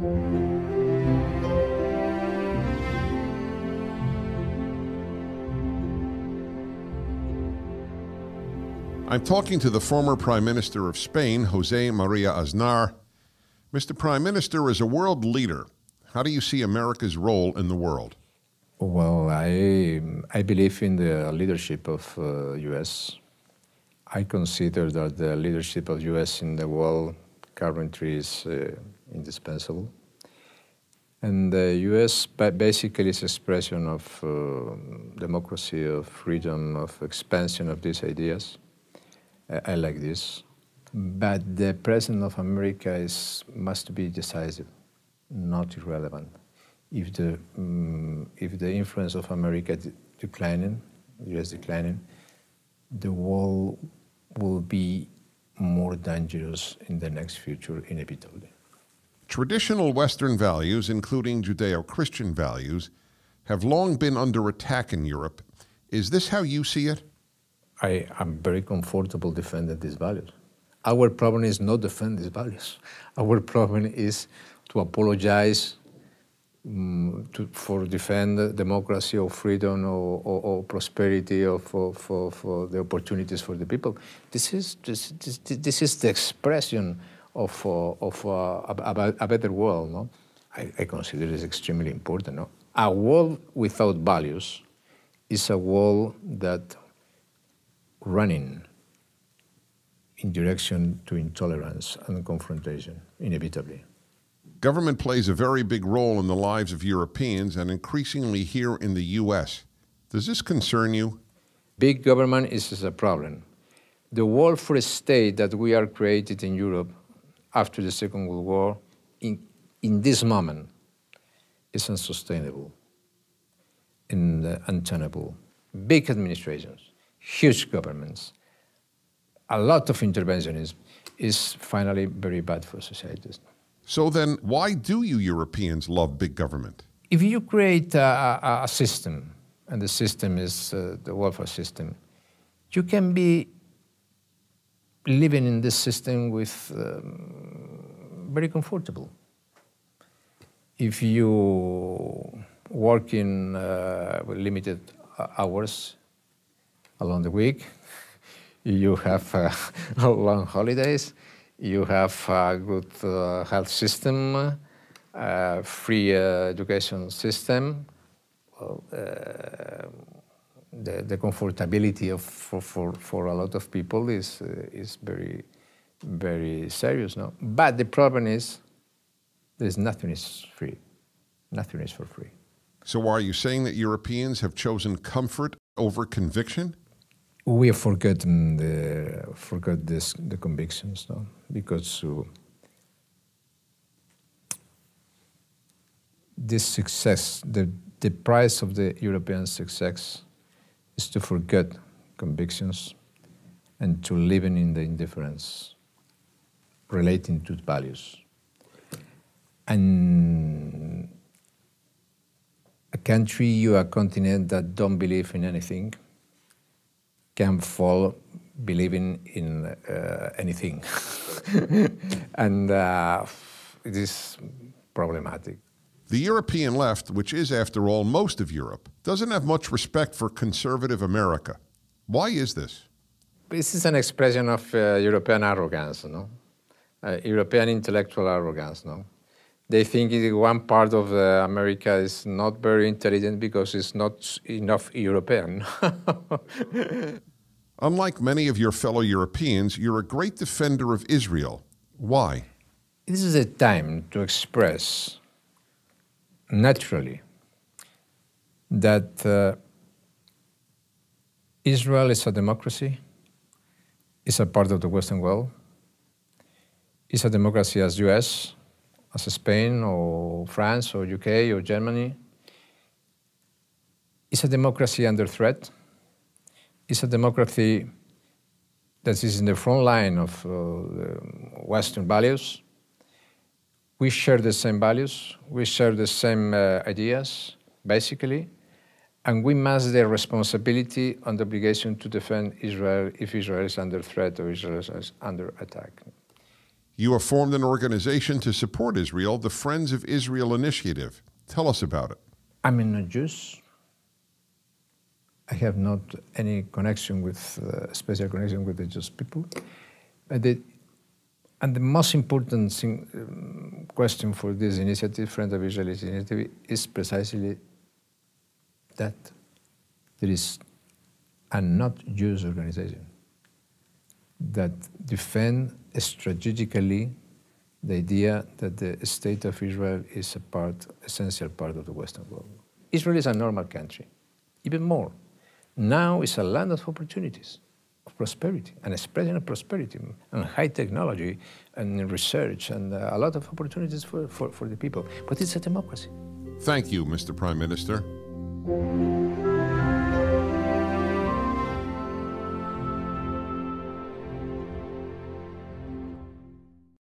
I'm talking to the former Prime Minister of Spain, Jose Maria Aznar. Mr. Prime Minister, as a world leader, how do you see America's role in the world? Well, I, I believe in the leadership of uh, U.S. I consider that the leadership of U.S. in the world currently is uh, indispensable. And the U.S. basically is expression of uh, democracy, of freedom, of expansion of these ideas. I, like this. But the presence of America is, must be decisive, not irrelevant. If the, um, if the influence of America de declining, US declining, the world will be more dangerous in the next future, inevitably. Traditional Western values, including Judeo Christian values, have long been under attack in Europe. Is this how you see it? I am very comfortable defending these values. Our problem is not defend these values. Our problem is to apologize um, to, for defend democracy or freedom or, or, or prosperity or for, for, for, the opportunities for the people. This is, this, this, this is the expression of, uh, of uh, a, a, better world. No? I, I consider this extremely important. No? A world without values is a world that running in direction to intolerance and confrontation, inevitably. Government plays a very big role in the lives of Europeans and increasingly here in the U.S. Does this concern you? Big government is a problem. The welfare state that we are created in Europe after the Second World War, in, in this moment, is unsustainable and uh, untenable. Big administrations, huge governments, a lot of interventionism is finally very bad for societies. So then, why do you Europeans love big government? If you create a, a, a system, and the system is uh, the welfare system, you can be living in this system with um, very comfortable. If you work in uh, limited hours, along the week. You have uh, long holidays. You have a good uh, health system, uh, free uh, education system. Well, uh, the, the comfortability of for, for, for a lot of people is uh, is very very serious now. But the problem is there's nothing is free. Nothing is for free. So are you saying that Europeans have chosen comfort over conviction? we have forgotten the forgot this the convictions now because uh, this success the the price of the European success is to forget convictions and to live in the indifference relating to values and a country or a continent that don't believe in anything can fall believing in uh, anything. and uh, it is problematic. The European left, which is, after all, most of Europe, doesn't have much respect for conservative America. Why is this? This is an expression of uh, European arrogance, no? Uh, European intellectual arrogance, no? They think one part of uh, America is not very intelligent because it's not enough European. Unlike many of your fellow Europeans, you're a great defender of Israel. Why? This is a time to express naturally that uh, Israel is a democracy, is a part of the Western world, is a democracy as US, as Spain or France or UK or Germany, is a democracy under threat is a democracy that is in the front line of uh, Western values. We share the same values, we share the same uh, ideas, basically, and we must the responsibility and the obligation to defend Israel if Israel is under threat or Israel is under attack. You have formed an organization to support Israel, the Friends of Israel Initiative. Tell us about it. I'm in not Jewish. I have not any connection with, uh, special connection with the Jewish people. But the, and the most important thing, um, question for this initiative, Friends of Israel Initiative, is precisely that there is a not Jewish organization that defend strategically the idea that the state of Israel is a part, essential part of the Western world. Israel is a normal country, even more. Now it's a land of opportunities, prosperity, an spreading of prosperity, and high technology, and research, and uh, a lot of opportunities for, for, for the people. But it's a democracy. Thank you, Mr. Prime Minister.